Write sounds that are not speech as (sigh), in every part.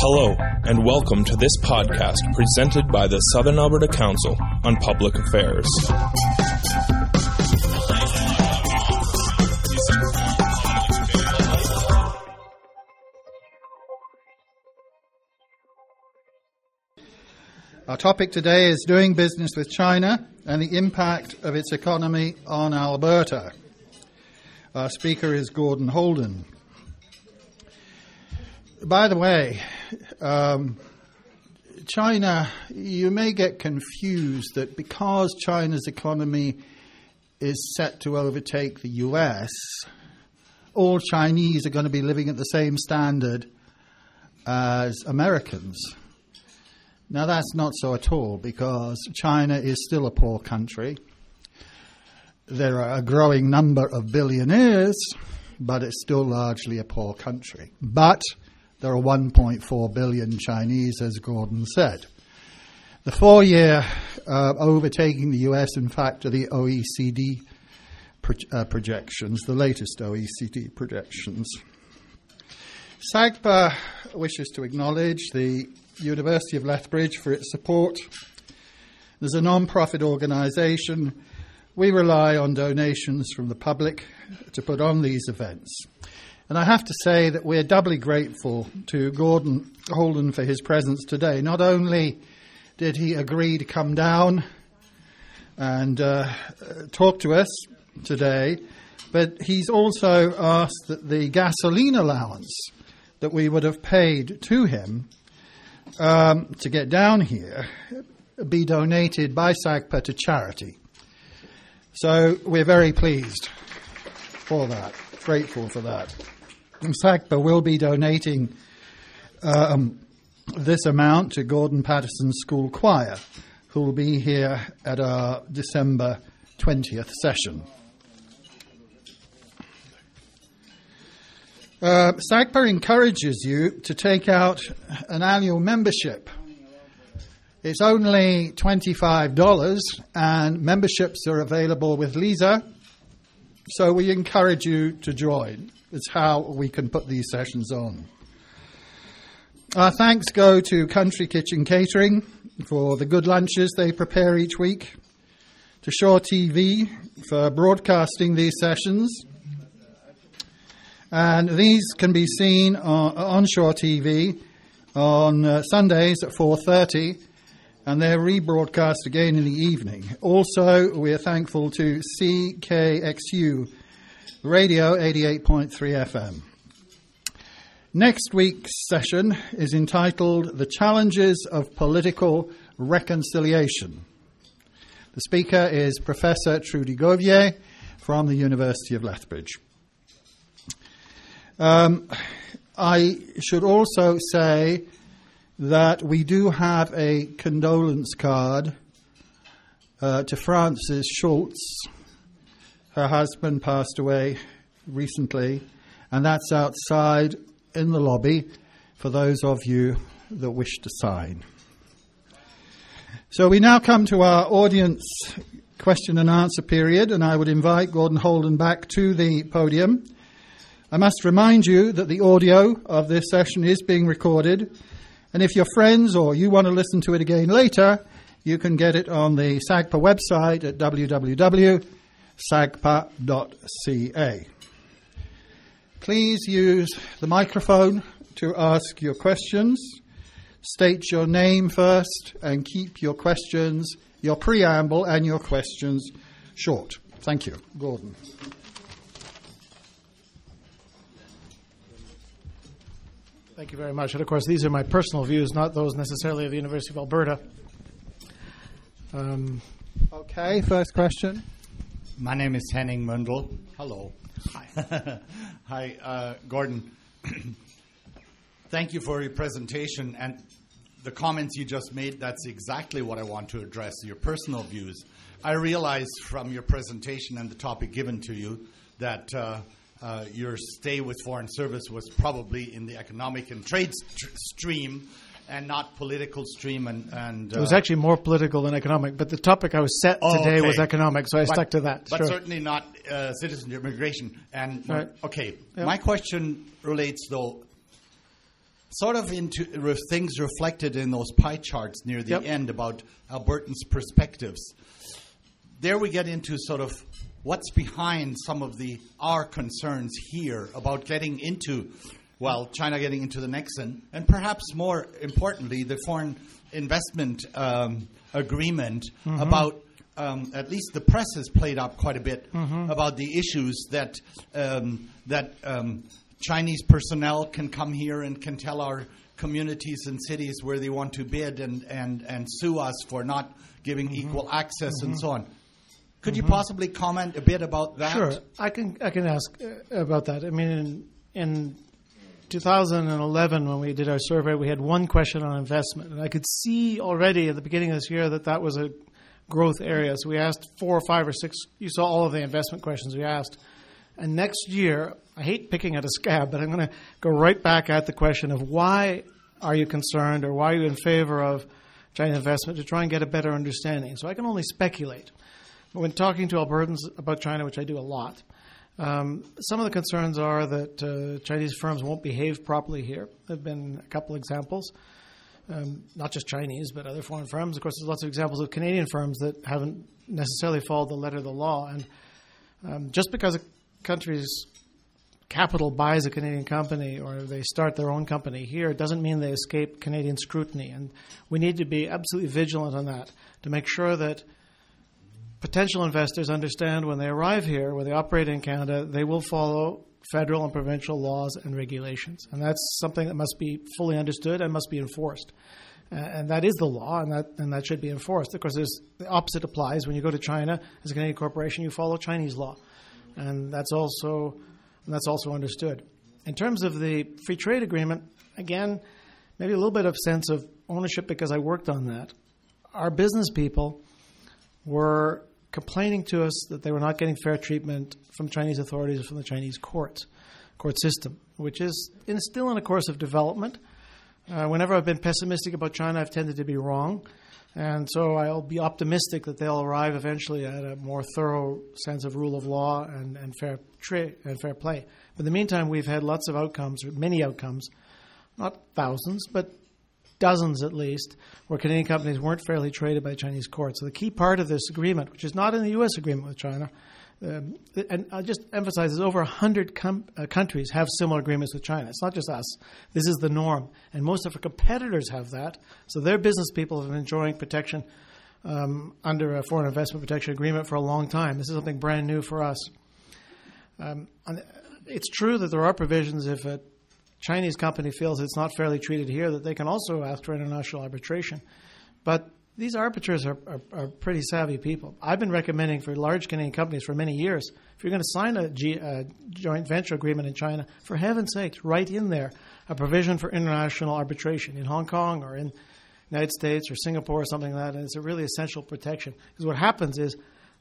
Hello, and welcome to this podcast presented by the Southern Alberta Council on Public Affairs. Our topic today is doing business with China and the impact of its economy on Alberta. Our speaker is Gordon Houlden. By the way, um, China, you may get confused that because China's economy is set to overtake the US, all Chinese are going to be living at the same standard as Americans. Now, that's not so at all because China is still a poor country. There are a growing number of billionaires, but it's still largely a poor country. But there are 1.4 billion Chinese, as Gordon said. The four year uh, overtaking the US, in fact, are the OECD pro- uh, projections, the latest OECD projections. SACPA wishes to acknowledge the University of Lethbridge for its support. There's a non profit organisation. We rely on donations from the public to put on these events. And I have to say that we're doubly grateful to Gordon Houlden for his presence today. Not only did he agree to come down and uh, talk to us today, but he's also asked that the gasoline allowance that we would have paid to him um, to get down here be donated by SACPA to charity. So we're very pleased for that, grateful for that. And SACPA will be donating um, this amount to Gordon Patterson School Choir, who will be here at our December 20th session. Uh, SACPA encourages you to take out an annual membership. It's only $25 and memberships are available with Lisa. So we encourage you to join. It's how we can put these sessions on. Our thanks go to Country Kitchen Catering for the good lunches they prepare each week, to Shaw TV for broadcasting these sessions, and these can be seen on, on Shaw TV on uh, Sundays at 4:30 and they're rebroadcast again in the evening. Also, we're thankful to CKXU Radio 88.3 FM. Next week's session is entitled The Challenges of Political Reconciliation. The speaker is Professor Trudy Govier from the University of Lethbridge. Um, I should also say that we do have a condolence card uh, to Frances Schultz. Her husband passed away recently, and that's outside in the lobby for those of you that wish to sign. So we now come to our audience question and answer period, and I would invite Gordon Houlden back to the podium. I must remind you that the audio of this session is being recorded, and if you're friends or you want to listen to it again later, you can get it on the SACPA website at www.sacpa.ca. Please use the microphone to ask your questions. State your name first and keep your questions, your preamble, and your questions short. Thank you. Gordon. Thank you very much. And of course, these are my personal views, not those necessarily of the University of Alberta. Um, okay, first question. My name is Henning Mundel. Hello. Hi. (laughs) Hi, uh, Gordon. (clears throat) Thank you for your presentation and the comments you just made. That's exactly what I want to address your personal views. I realize from your presentation and the topic given to you that. Uh, uh, your stay with Foreign Service was probably in the economic and trade st- stream and not political stream. And, and uh, it was actually more political than economic, but the topic I was set oh, today okay. was economic, so I but, stuck to that. But sure. certainly not uh, citizen immigration. And right. okay, yep. my question relates though. sort of into re- things reflected in those pie charts near the Yep. end about Albertans' perspectives. There we get into sort of what's behind some of the our concerns here about getting into, well, China getting into the Nexen, and perhaps more importantly, the foreign investment um, agreement about. Um, at least the press has played up quite a bit about the issues that um, that um, Chinese personnel can come here and can tell our communities and cities where they want to bid and, and, and sue us for not giving equal access and so on. Could you possibly comment a bit about that? Sure, I can I can ask uh, about that. I mean, in, in 2011, when we did our survey, we had one question on investment, and I could see already at the beginning of this year that that was a growth area. So we asked four or five or six. You saw all of the investment questions we asked. And next year, I hate picking at a scab, but I'm going to go right back at the question of why are you concerned or why are you in favor of Chinese investment to try and get a better understanding. So I can only speculate. But when talking to Albertans about China, which I do a lot, um, some of the concerns are that uh, Chinese firms won't behave properly here. There have been a couple examples, um, not just Chinese, but other foreign firms. Of course, there's lots of examples of Canadian firms that haven't necessarily followed the letter of the law. And um, just because a country's capital buys a Canadian company or they start their own company here doesn't mean they escape Canadian scrutiny. And we need to be absolutely vigilant on that to make sure that potential investors understand when they arrive here, when they operate in Canada, they will follow federal and provincial laws and regulations. And that's something that must be fully understood and must be enforced. Uh, and that is the law, and that, and that should be enforced. Of course, the opposite applies. When you go to China as a Canadian corporation, you follow Chinese law. And that's also, and that's also understood. In terms of the free trade agreement, again, maybe a little bit of sense of ownership because I worked on that. Our business people were complaining to us that they were not getting fair treatment from Chinese authorities or from the Chinese courts, court system, which is in, still in a course of development. Uh, whenever I've been pessimistic about China, I've tended to be wrong. And so I'll be optimistic that they'll arrive eventually at a more thorough sense of rule of law and, and fair trade and fair play. But in the meantime, we've had lots of outcomes, many outcomes, not thousands, but dozens at least, where Canadian companies weren't fairly traded by Chinese courts. So the key part of this agreement, which is not in the U.S. agreement with China, um, and I'll just emphasize, there's over 100 com- uh, countries have similar agreements with China. It's not just us. This is the norm. And most of our competitors have that. So their business people have been enjoying protection um, under a foreign investment protection agreement for a long time. This is something brand new for us. Um, it's true that there are provisions if a Chinese company feels it's not fairly treated here, that they can also ask for international arbitration. But these arbiters are, are, are, pretty savvy people. I've been recommending for large Canadian companies for many years if you're going to sign a, joint venture agreement in China, for heaven's sakes, write in there a provision for international arbitration in Hong Kong or in United States or Singapore or something like that. And it's a really essential protection. Because what happens is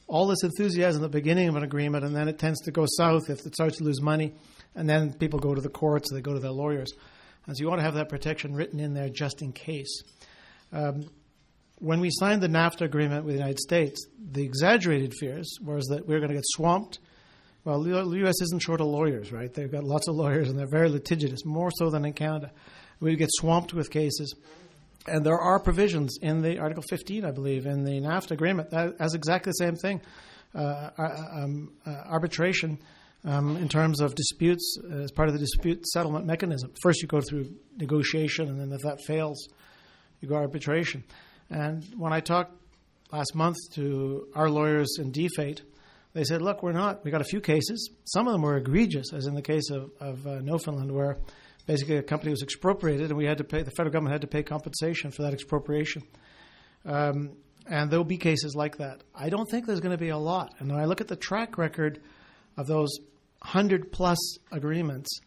all this enthusiasm at the beginning of an agreement, and then it tends to go south if it starts to lose money, and then people go to the courts, they go to their lawyers. And so you want to have that protection written in there just in case. Um, when we signed the NAFTA agreement with the United States, the exaggerated fears was that we were going to get swamped. Well, the U.S. isn't short of lawyers, right? They've got lots of lawyers and they're very litigious, more so than in Canada. We would get swamped with cases. And there are provisions in the Article 15, I believe, in the NAFTA agreement that has exactly the same thing uh, um, uh, arbitration. Um, in terms of disputes, uh, as part of the dispute settlement mechanism. First, you go through negotiation, and then if that fails, you go arbitration. And when I talked last month to our lawyers in DFAIT, they said, look, we're not, we got a few cases. Some of them were egregious, as in the case of, of uh, Newfoundland, where basically a company was expropriated and we had to pay, the federal government had to pay compensation for that expropriation. Um, and there'll be cases like that. I don't think there's going to be a lot. And when I look at the track record of those 100 plus agreements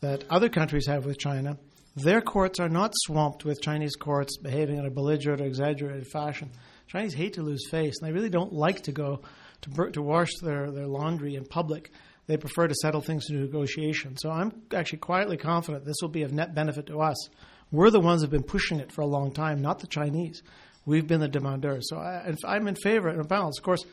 that other countries have with China, their courts are not swamped with Chinese courts behaving in a belligerent or exaggerated fashion. Chinese hate to lose face, and they really don't like to go to, to wash their, their laundry in public. They prefer to settle things through negotiation. So I'm actually quietly confident this will be of net benefit to us. We're the ones who've been pushing it for a long time, not the Chinese. We've been the demandeurs. So I, I'm in favor and balance. Of course,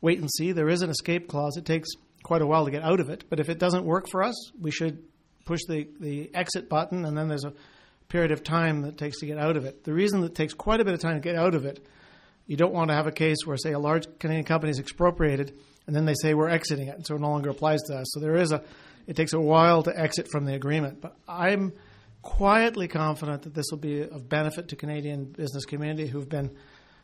wait and see. There is an escape clause. It takes quite a while to get out of it. But if it doesn't work for us, we should push the, the exit button, and then there's a period of time that takes to get out of it. The reason that takes quite a bit of time to get out of it, you don't want to have a case where, say, a large Canadian company is expropriated and then they say we're exiting it, and so it no longer applies to us. So there is a, it takes a while to exit from the agreement. But I'm quietly confident that this will be of benefit to Canadian business community who've been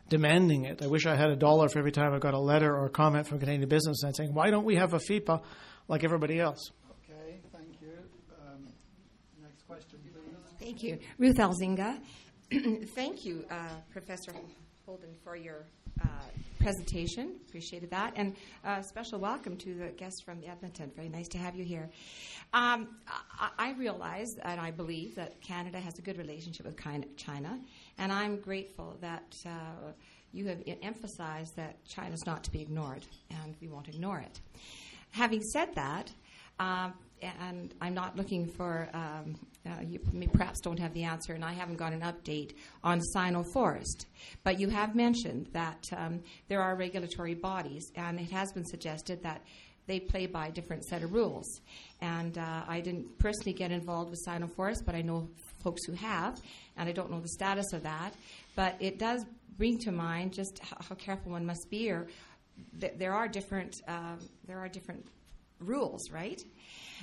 demanding it. I wish I had a dollar for every time I got a letter or a comment from Canadian business and saying, why don't we have a FIPA like everybody else? Okay, thank you. Um, next question, please. Thank you. Ruth Alzinga. (clears throat) Thank you, uh, Professor Houlden, for your uh, presentation. Appreciated that. And uh, special welcome to the guests from Edmonton. Very nice to have you here. Um, I, I realize and I believe that Canada has a good relationship with China, and I'm grateful that uh, you have emphasized that China is not to be ignored, and we won't ignore it. Having said that, um, and I'm not looking for, um, uh, you perhaps don't have the answer, and I haven't got an update on Sino Forest. But you have mentioned that um, there are regulatory bodies, and it has been suggested that they play by a different set of rules. And uh, I didn't personally get involved with Sino Forest, but I know folks who have, and I don't know the status of that. But it does bring to mind just how, how careful one must be, or th- there are different uh, there are different rules, right?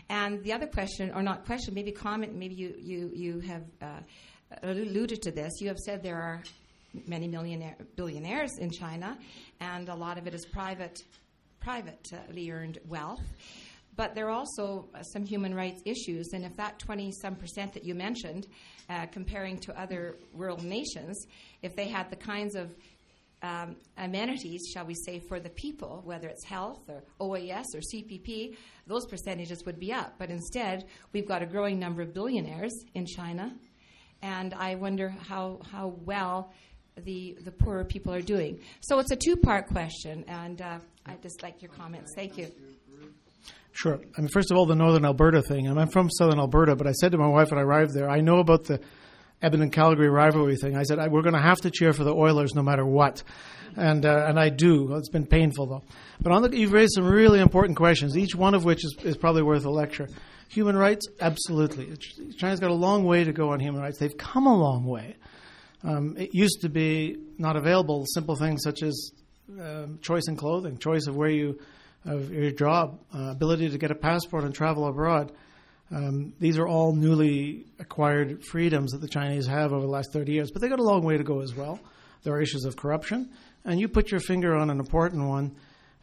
And the other question, or not question, maybe comment, maybe you, you, you have uh, alluded to this. You have said there are many millionaire, billionaires in China, and a lot of it is private, privately earned wealth. But there are also uh, some human rights issues, and if that 20 some percent that you mentioned, uh, comparing to other world nations, if they had the kinds of um, amenities, shall we say, for the people, whether it's health or OAS or CPP, those percentages would be up. But instead, we've got a growing number of billionaires in China, and I wonder how, how well the, the poorer people are doing. So it's a two part question, and uh, I'd just like your comments. Thank you. Sure. I mean, first of all, the Northern Alberta thing. I'm from Southern Alberta, but I said to my wife when I arrived there, I know about the Edmonton Calgary rivalry thing. I said we're going to have to cheer for the Oilers no matter what, and uh, and I do. It's been painful though. But on the, you've raised some really important questions, each one of which is, is probably worth a lecture. Human rights, absolutely. China's got a long way to go on human rights. They've come a long way. Um, it used to be not available. Simple things such as um, choice in clothing, choice of where you, of your job, uh, ability to get a passport and travel abroad. Um, these are all newly acquired freedoms that the Chinese have over the last 30 years, but they got a long way to go as well. There are issues of corruption, and you put your finger on an important one,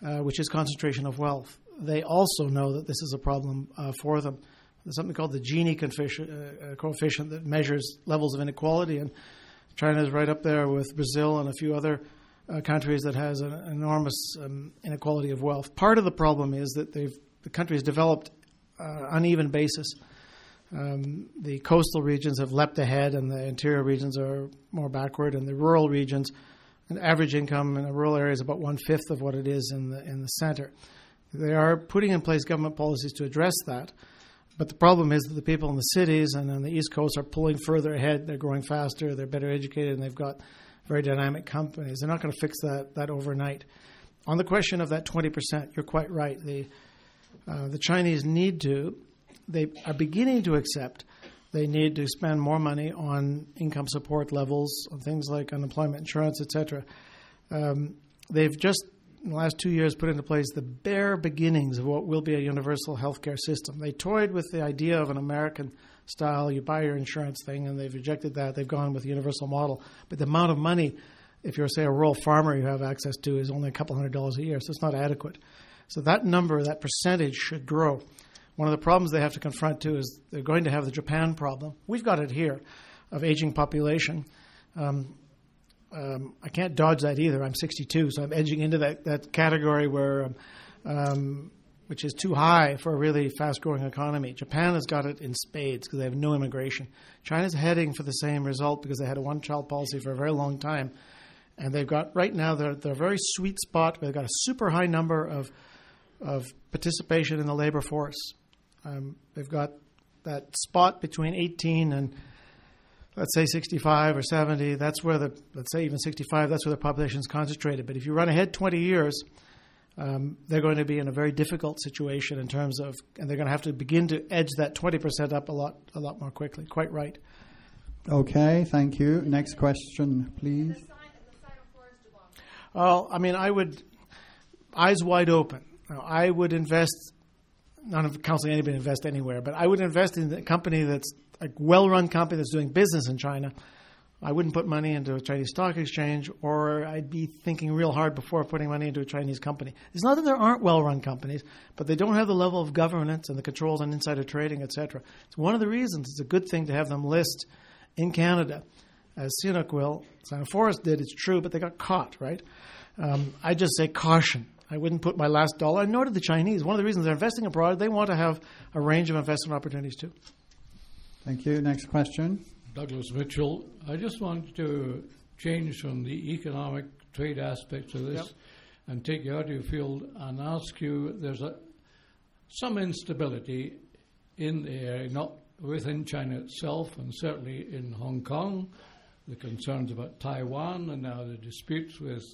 uh, which is concentration of wealth. They also know that this is a problem uh, for them. There's something called the Gini uh, uh, coefficient that measures levels of inequality, and China is right up there with Brazil and a few other uh, countries that has an enormous um, inequality of wealth. Part of the problem is that the country has developed uh, uneven basis. Um, the coastal regions have leapt ahead, and the interior regions are more backward. And the rural regions, an average income in a rural area is about one fifth of what it is in the in the center. They are putting in place government policies to address that, but the problem is that the people in the cities and on the East Coast are pulling further ahead. They're growing faster. They're better educated, and they've got very dynamic companies. They're not going to fix that that overnight. On the question of that 20%, you're quite right. The uh, the Chinese need to, they are beginning to accept they need to spend more money on income support levels, on things like unemployment insurance, etc. Um, they've just in the last two years put into place the bare beginnings of what will be a universal healthcare system. They toyed with the idea of an American style, you buy your insurance thing, and they've rejected that. They've gone with the universal model. But the amount of money, if you're, say, a rural farmer you have access to, is only a couple hundred dollars a year, so it's not adequate. So that number, that percentage should grow. One of the problems they have to confront too is they're going to have the Japan problem. We've got it here of aging population. Um, um, I can't dodge that either. I'm 62, so I'm edging into that, that category where, um, which is too high for a really fast-growing economy. Japan has got it in spades because they have no immigration. China's heading for the same result because they had a one-child policy for a very long time, and they've got right now they're they're a very sweet spot. Where they've got a super high number of of participation in the labor force. Um, they've got that spot between 18 and let's say 65 or 70. That's where the let's say even 65. That's where the population is concentrated. But if you run ahead 20 years, um, they're going to be in a very difficult situation in terms of, and they're going to have to begin to edge that 20% up a lot, a lot more quickly. Quite right. Okay, thank you. Next question, please. Well, I mean, I would eyes wide open. Now, I would invest. Not counseling anybody to invest anywhere, but I would invest in a company that's a well-run company that's doing business in China. I wouldn't put money into a Chinese stock exchange, or I'd be thinking real hard before putting money into a Chinese company. It's not that there aren't well-run companies, but they don't have the level of governance and the controls on insider trading, etc. It's one of the reasons it's a good thing to have them list in Canada, as CNOOC will. Sinoforest did, it's true, but they got caught, right? Um, I just say caution. I wouldn't put my last dollar, nor did the Chinese. One of the reasons they're investing abroad, they want to have a range of investment opportunities too. Thank you. Next question. Douglas Mitchell. I just want to change from the economic trade aspects of this Yep. and take you out of your field and ask you there's a, some instability in the area, not within China itself and certainly in Hong Kong, the concerns about Taiwan and now the disputes with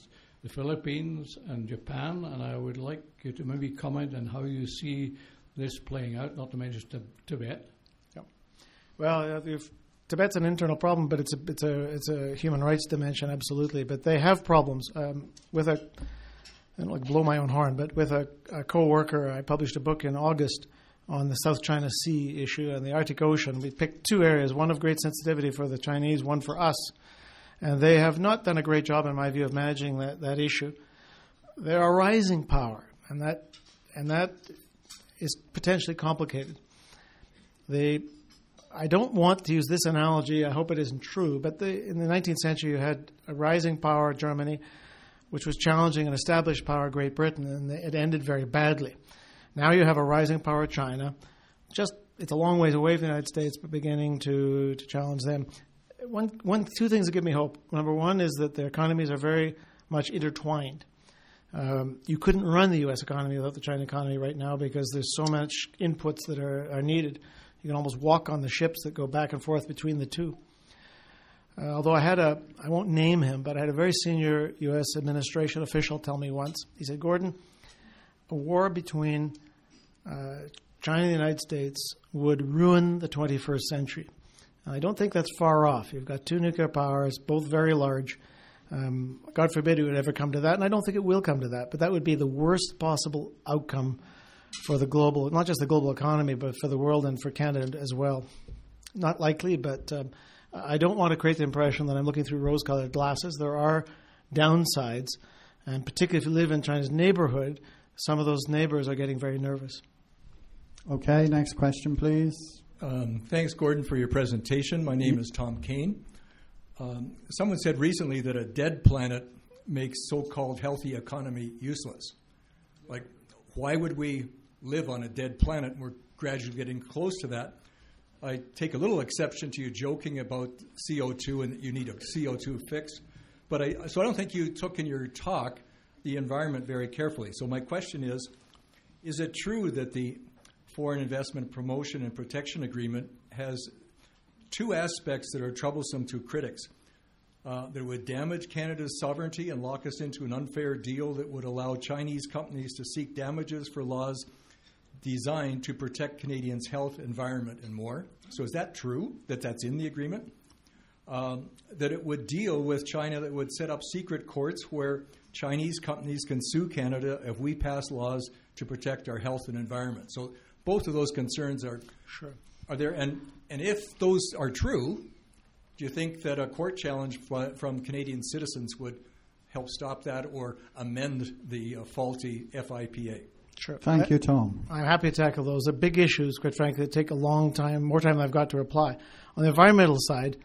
the Philippines and Japan. And I would like you to maybe comment on how you see this playing out, not to mention Tib- Tibet. Well, uh, Tibet's an internal problem, but it's a it's a it's a human rights dimension, absolutely. But they have problems um, with a. Don't like blow my own horn, but with a, a co-worker, I published a book in August on the South China Sea issue and the Arctic Ocean. We picked two areas: one of great sensitivity for the Chinese, one for us, and they have not done a great job, in my view, of managing that, that issue. They're a rising power, and that and that is potentially complicated. They I don't want to use this analogy. I hope it isn't true. But in the 19th century, you had a rising power, Germany, which was challenging an established power, Great Britain, and it ended very badly. Now you have a rising power, China. Just it's a long ways away from the United States, but beginning to, to challenge them. One, one, two things that give me hope. Number one is that their economies are very much intertwined. Um, you couldn't run the U.S. economy without the China economy right now because there's so much inputs that are, are needed. You can almost walk on the ships that go back and forth between the two. Uh, although I had a, I won't name him, but I had a very senior U.S. administration official tell me once. He said, Gordon, a war between uh, China and the United States would ruin the 21st century. I don't think that's far off. You've got two nuclear powers, both very large. Um, God forbid it would ever come to that, and I don't think it will come to that. But that would be the worst possible outcome for the global, not just the global economy, but for the world and for Canada as well. Not likely, but um, I don't want to create the impression that I'm looking through rose colored glasses. There are downsides, and particularly if you live in China's neighborhood, some of those neighbors are getting very nervous. Okay, next question, please. Um, thanks, Gordon, for your presentation. My name is Tom Kane. Um, someone said recently that a dead planet makes so called healthy economy useless. Like, why would we live on a dead planet? We're gradually getting close to that. I take a little exception to you joking about CO2 and that you need a CO2 fix. But I, so I don't think you took in your talk the environment very carefully. So my question is Is it true that the Foreign Investment Promotion and Protection Agreement has two aspects that are troublesome to critics? Uh, that would damage Canada's sovereignty and lock us into an unfair deal that would allow Chinese companies to seek damages for laws designed to protect Canadians' health, environment, and more. So, is that true that that's in the agreement? Um, that it would deal with China, that would set up secret courts where Chinese companies can sue Canada if we pass laws to protect our health and environment. So, both of those concerns are Sure. are there, and and if those are true, do you think that a court challenge fr- from Canadian citizens would help stop that or amend the uh, faulty FIPA? Sure. Thank you, Tom. I'm happy to tackle those. They're big issues, quite frankly, that take a long time, more time than I've got to reply. On the environmental side,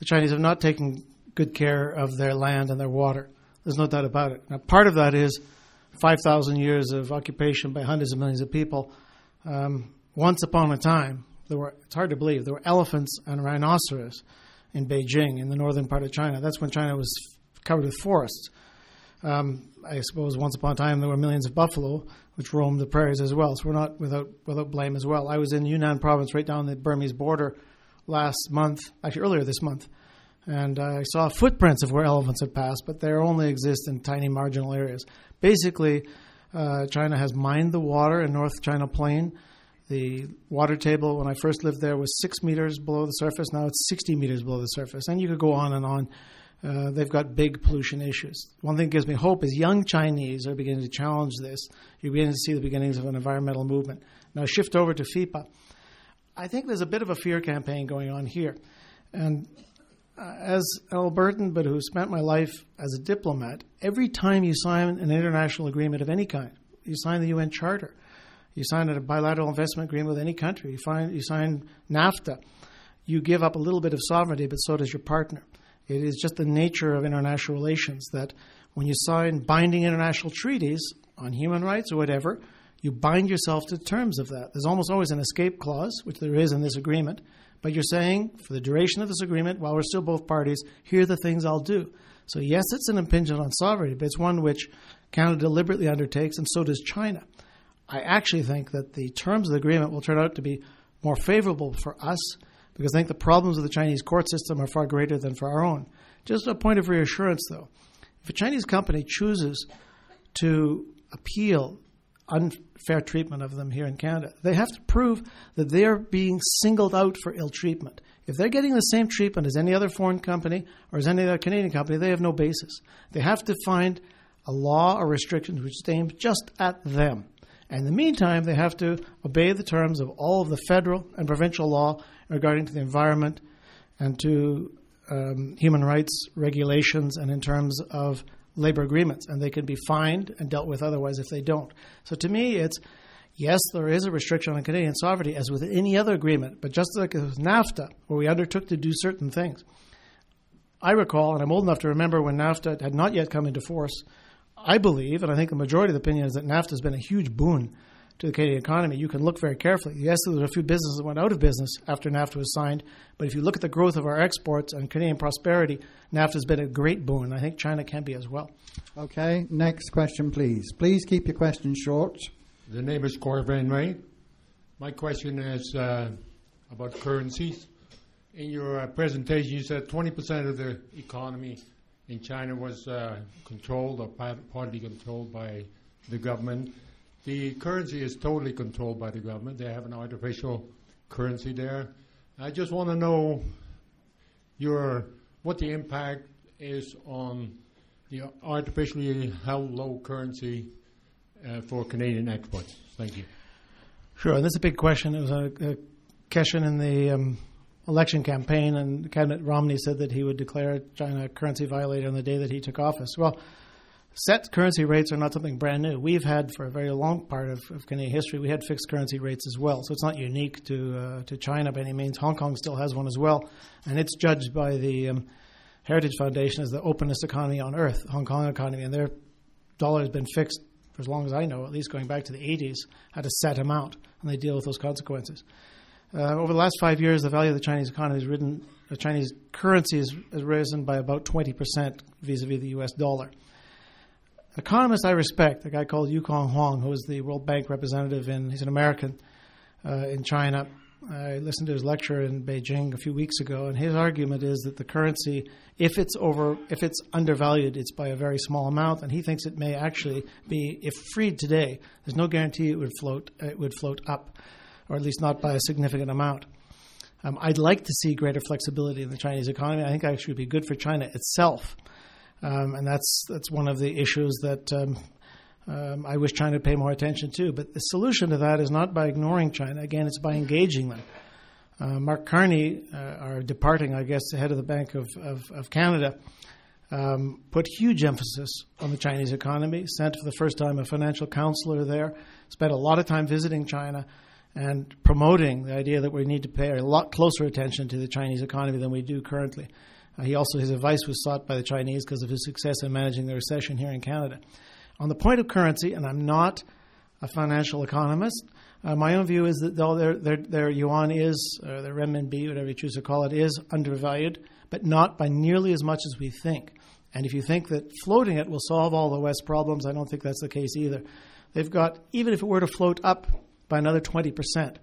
the Chinese have not taken good care of their land and their water. There's no doubt about it. Now, part of that is 5,000 years of occupation by hundreds of millions of people. Um, once upon a time, there were, it's hard to believe, there were elephants and rhinoceros in Beijing, in the northern part of China. That's when China was covered with forests. Um, I suppose once upon a time there were millions of buffalo which roamed the prairies as well. So we're not without without blame as well. I was in Yunnan province, right down the Burmese border, last month, actually earlier this month, and I saw footprints of where elephants had passed, but they only exist in tiny marginal areas. Basically, uh, China has mined the water in North China Plain. The water table, when I first lived there, was six meters below the surface. Now it's 60 meters below the surface. And you could go on and on. Uh, they've got big pollution issues. One thing that gives me hope is young Chinese are beginning to challenge this. You're beginning to see the beginnings of an environmental movement. Now, shift over to FIPA. I think there's a bit of a fear campaign going on here. And Uh, as an Albertan, but who spent my life as a diplomat, every time you sign an international agreement of any kind, you sign the UN Charter, you sign a bilateral investment agreement with any country, you, find, you sign NAFTA, you give up a little bit of sovereignty, but so does your partner. It is just the nature of international relations that when you sign binding international treaties on human rights or whatever, you bind yourself to terms of that. There's almost always an escape clause, which there is in this agreement, but you're saying, for the duration of this agreement, while we're still both parties, here are the things I'll do. So, yes, it's an impingement on sovereignty, but it's one which Canada deliberately undertakes, and so does China. I actually think that the terms of the agreement will turn out to be more favorable for us because I think the problems of the Chinese court system are far greater than for our own. Just a point of reassurance, though. If a Chinese company chooses to appeal unfair treatment of them here in Canada. They have to prove that they're being singled out for ill treatment. If they're getting the same treatment as any other foreign company or as any other Canadian company, they have no basis. They have to find a law or restrictions which aim just at them. And in the meantime, they have to obey the terms of all of the federal and provincial law regarding to the environment and to um, human rights regulations and in terms of labor agreements, and they can be fined and dealt with otherwise if they don't. So to me, it's yes, there is a restriction on Canadian sovereignty as with any other agreement, but just like with NAFTA, where we undertook to do certain things. I recall, and I'm old enough to remember when NAFTA had not yet come into force. I believe, and I think the majority of the opinion is that NAFTA has been a huge boon to the Canadian economy, you can look very carefully. Yes, there were a few businesses that went out of business after NAFTA was signed, but if you look at the growth of our exports and Canadian prosperity, NAFTA has been a great boon. I think China can be as well. Okay, next question, please. Please keep your questions short. The name is Corvin Ray. My question is uh, about currencies. In your uh, presentation, you said 20% of the economy in China was uh, controlled or partly controlled by the government. The currency is totally controlled by the government. They have an artificial currency there. I just want to know your what the impact is on the artificially held low currency uh, for Canadian exports. Thank you. Sure, is a big question. It was a, a question in the um, election campaign, and Cabinet Romney said that he would declare China a currency violator on the day that he took office. Well, set currency rates are not something brand new. We've had for a very long part of, of Canadian history, we had fixed currency rates as well. So it's not unique to uh, to China by any means. Hong Kong still has one as well, and it's judged by the um, Heritage Foundation as the openest economy on earth, Hong Kong economy, and their dollar has been fixed for as long as I know, at least going back to the 80s, at a set amount, and they deal with those consequences. Uh, over the last five years, the value of the Chinese economy has risen, the Chinese currency has, has risen by about 20% vis-a-vis the U.S. dollar economist I respect, a guy called Yukon Huang, who is the World Bank representative in, he's an American uh, in China. I listened to his lecture in Beijing a few weeks ago, and his argument is that the currency, if it's over, if it's undervalued, it's by a very small amount, and he thinks it may actually be, if freed today, there's no guarantee it would float, it would float up, or at least not by a significant amount. Um, I'd like to see greater flexibility in the Chinese economy. I think actually would be good for China itself um, and that's that's one of the issues that um, um, I wish China would pay more attention to. But the solution to that is not by ignoring China. Again, it's by engaging them. Uh, Mark Carney, uh, our departing, I guess, the head of the Bank of, of, of Canada, um, put huge emphasis on the Chinese economy, sent for the first time a financial counselor there, spent a lot of time visiting China and promoting the idea that we need to pay a lot closer attention to the Chinese economy than we do currently. Uh, he also his advice was sought by the Chinese because of his success in managing the recession here in Canada. On the point of currency, and I'm not a financial economist, uh, my own view is that though their, their, their yuan is, or their renminbi, whatever you choose to call it, is undervalued, but not by nearly as much as we think. And if you think that floating it will solve all the West problems, I don't think that's the case either. They've got, even if it were to float up by another 20%,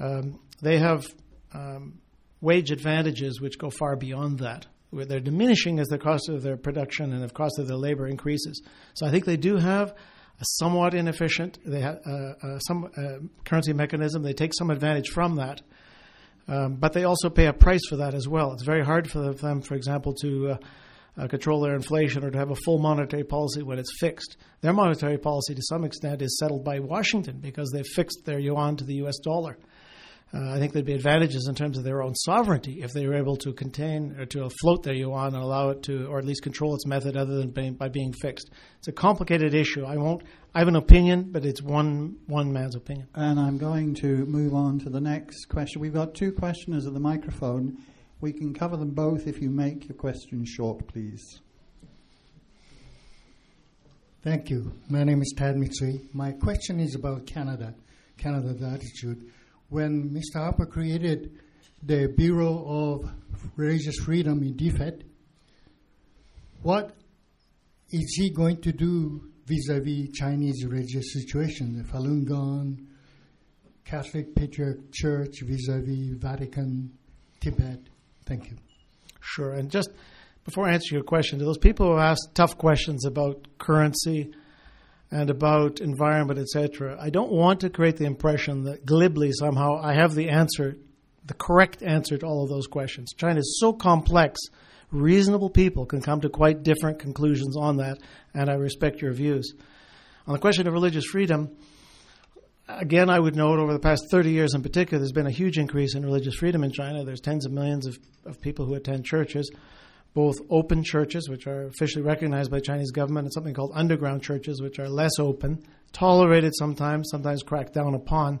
um, they have um, wage advantages which go far beyond that. Where they're diminishing as the cost of their production and the cost of their labor increases. So I think they do have a somewhat inefficient. They uh, uh, some uh, currency mechanism. They take some advantage from that, um, but they also pay a price for that as well. It's very hard for them, for example, to uh, uh, control their inflation or to have a full monetary policy when it's fixed. Their monetary policy, to some extent, is settled by Washington because they've fixed their yuan to the U.S. dollar. Uh, I think there'd be advantages in terms of their own sovereignty if they were able to contain or to float their yuan and allow it to, or at least control its method other than being, by being fixed. It's a complicated issue. I won't. I have an opinion, but it's one one man's opinion. And I'm going to move on to the next question. We've got two questioners at the microphone. We can cover them both if you make your question short, please. Thank you. My name is Tad Mitsui. My question is about Canada, Canada's attitude when Mr. Harper created the Bureau of Religious Freedom in DFAIT, what is he going to do vis-a-vis Chinese religious situation, the Falun Gong, Catholic Patriotic Church vis-a-vis Vatican, Tibet? Thank you. Sure. And just before I answer your question, to those people who ask tough questions about currency, and about environment, etc. I don't want to create the impression that glibly somehow I have the answer, the correct answer to all of those questions. China is so complex, reasonable people can come to quite different conclusions on that, and I respect your views. On the question of religious freedom, again, I would note over the past 30 years in particular, there's been a huge increase in religious freedom in China. There's tens of millions of, of people who attend churches both open churches, which are officially recognized by Chinese government, and something called underground churches, which are less open, tolerated sometimes, sometimes cracked down upon.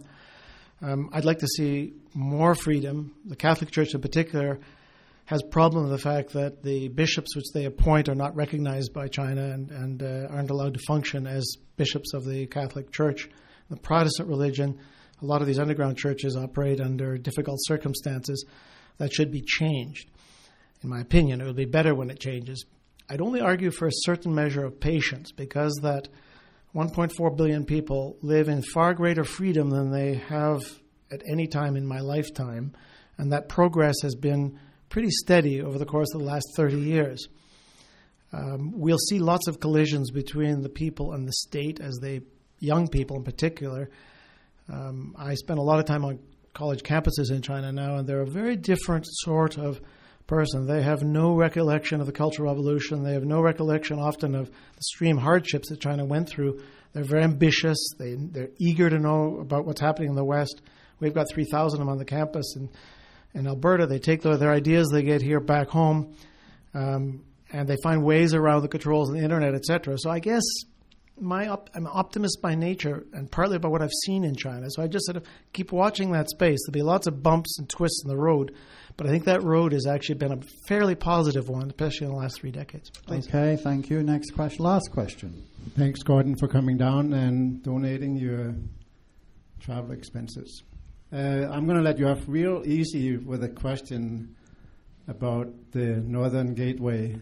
Um, I'd like to see more freedom. The Catholic Church, in particular, has problem with the fact that the bishops which they appoint are not recognized by China and, and uh, aren't allowed to function as bishops of the Catholic Church. The Protestant religion, a lot of these underground churches operate under difficult circumstances that should be changed in my opinion. It would be better when it changes. I'd only argue for a certain measure of patience because that 1.4 billion people live in far greater freedom than they have at any time in my lifetime, and that progress has been pretty steady over the course of the last 30 years. Um, we'll see lots of collisions between the people and the state as they, young people in particular. Um, I spend a lot of time on college campuses in China now, and they're a very different sort of person. They have no recollection of the Cultural Revolution. They have no recollection often of the extreme hardships that China went through. They're very ambitious. They, they're eager to know about what's happening in the West. We've got 3,000 of them on the campus in, in Alberta. They take their, their ideas they get here back home, um, and they find ways around the controls of the internet, etc. So I guess my op- I'm an optimist by nature, and partly by what I've seen in China. So I just sort of keep watching that space. There'll be lots of bumps and twists in the road, but I think that road has actually been a fairly positive one, especially in the last three decades. Please. Okay, thank you. Next question. Last question. Thanks, Gordon, for coming down and donating your travel expenses. Uh, I'm going to let you off real easy with a question about the Northern Gateway.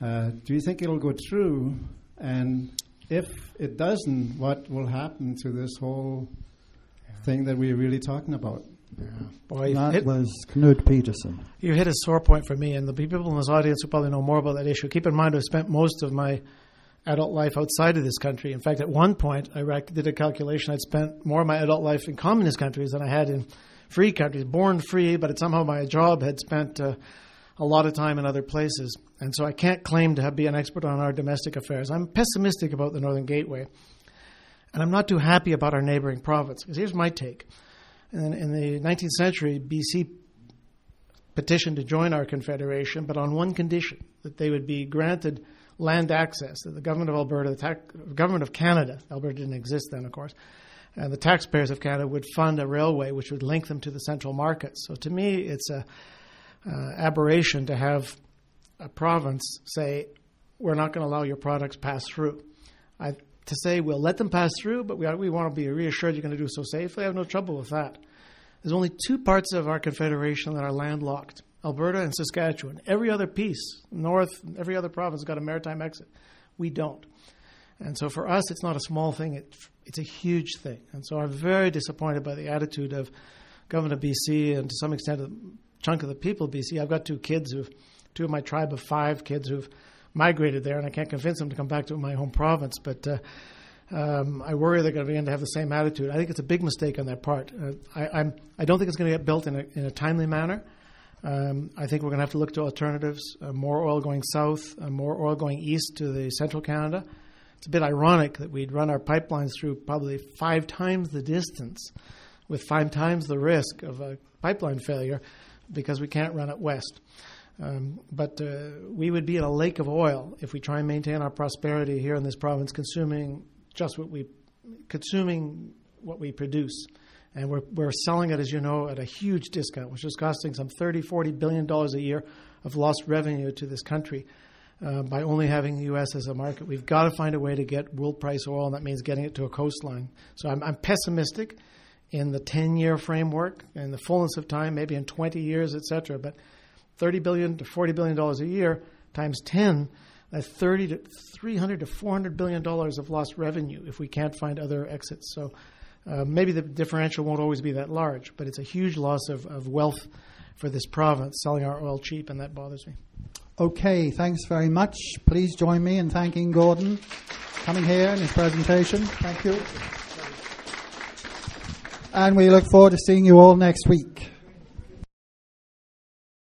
Uh, do you think it'll go through? And if it doesn't, what will happen to this whole thing that we're really talking about? Yeah. Boy, that hit, was Knud Peterson. You hit a sore point for me, and the people in this audience who probably know more about that issue. Keep in mind, I've spent most of my adult life outside of this country. In fact, at one point, I did a calculation. I'd spent more of my adult life in communist countries than I had in free countries. Born free, but somehow my job had spent uh, a lot of time in other places. And so I can't claim to have, be an expert on our domestic affairs. I'm pessimistic about the Northern Gateway. And I'm not too happy about our neighboring province. Because here's my take in, in the 19th century, BC petitioned to join our confederation, but on one condition that they would be granted land access. That the government of Alberta, the government of Canada, Alberta didn't exist then, of course, and the taxpayers of Canada would fund a railway which would link them to the central market. So to me, it's a uh, aberration to have a province say, "We're not going to allow your products pass through." I to say we'll let them pass through, but we, we want to be reassured you're going to do so safely. I have no trouble with that. There's only two parts of our confederation that are landlocked Alberta and Saskatchewan. Every other piece, north, every other province, has got a maritime exit. We don't. And so for us, it's not a small thing, it, it's a huge thing. And so I'm very disappointed by the attitude of government of BC and to some extent chunk of the people BC. I've got two kids who've, two of my tribe of five kids who've migrated there, and I can't convince them to come back to my home province. But uh, um, I worry they're going to begin to have the same attitude. I think it's a big mistake on their part. Uh, I, I'm, I don't think it's going to get built in a, in a timely manner. Um, I think we're going to have to look to alternatives, uh, more oil going south, uh, more oil going east to the central Canada. It's a bit ironic that we'd run our pipelines through probably five times the distance with five times the risk of a pipeline failure because we can't run it west. Um, but uh, we would be in a lake of oil if we try and maintain our prosperity here in this province, consuming just what we consuming what we produce. And we're, we're selling it, as you know, at a huge discount, which is costing some 30, 40 billion dollars a year of lost revenue to this country uh, by only having the U.S. as a market. We've got to find a way to get world price oil, and that means getting it to a coastline. So I'm, I'm pessimistic in the 10 year framework in the fullness of time, maybe in 20 years, et cetera. But 30 billion to 40 billion dollars a year times 10 that's 30 to 300 to 400 billion dollars of lost revenue if we can't find other exits so uh, maybe the differential won't always be that large but it's a huge loss of, of wealth for this province selling our oil cheap and that bothers me Okay, thanks very much. Please join me in thanking Gordon coming here in his presentation. Thank you. And we look forward to seeing you all next week.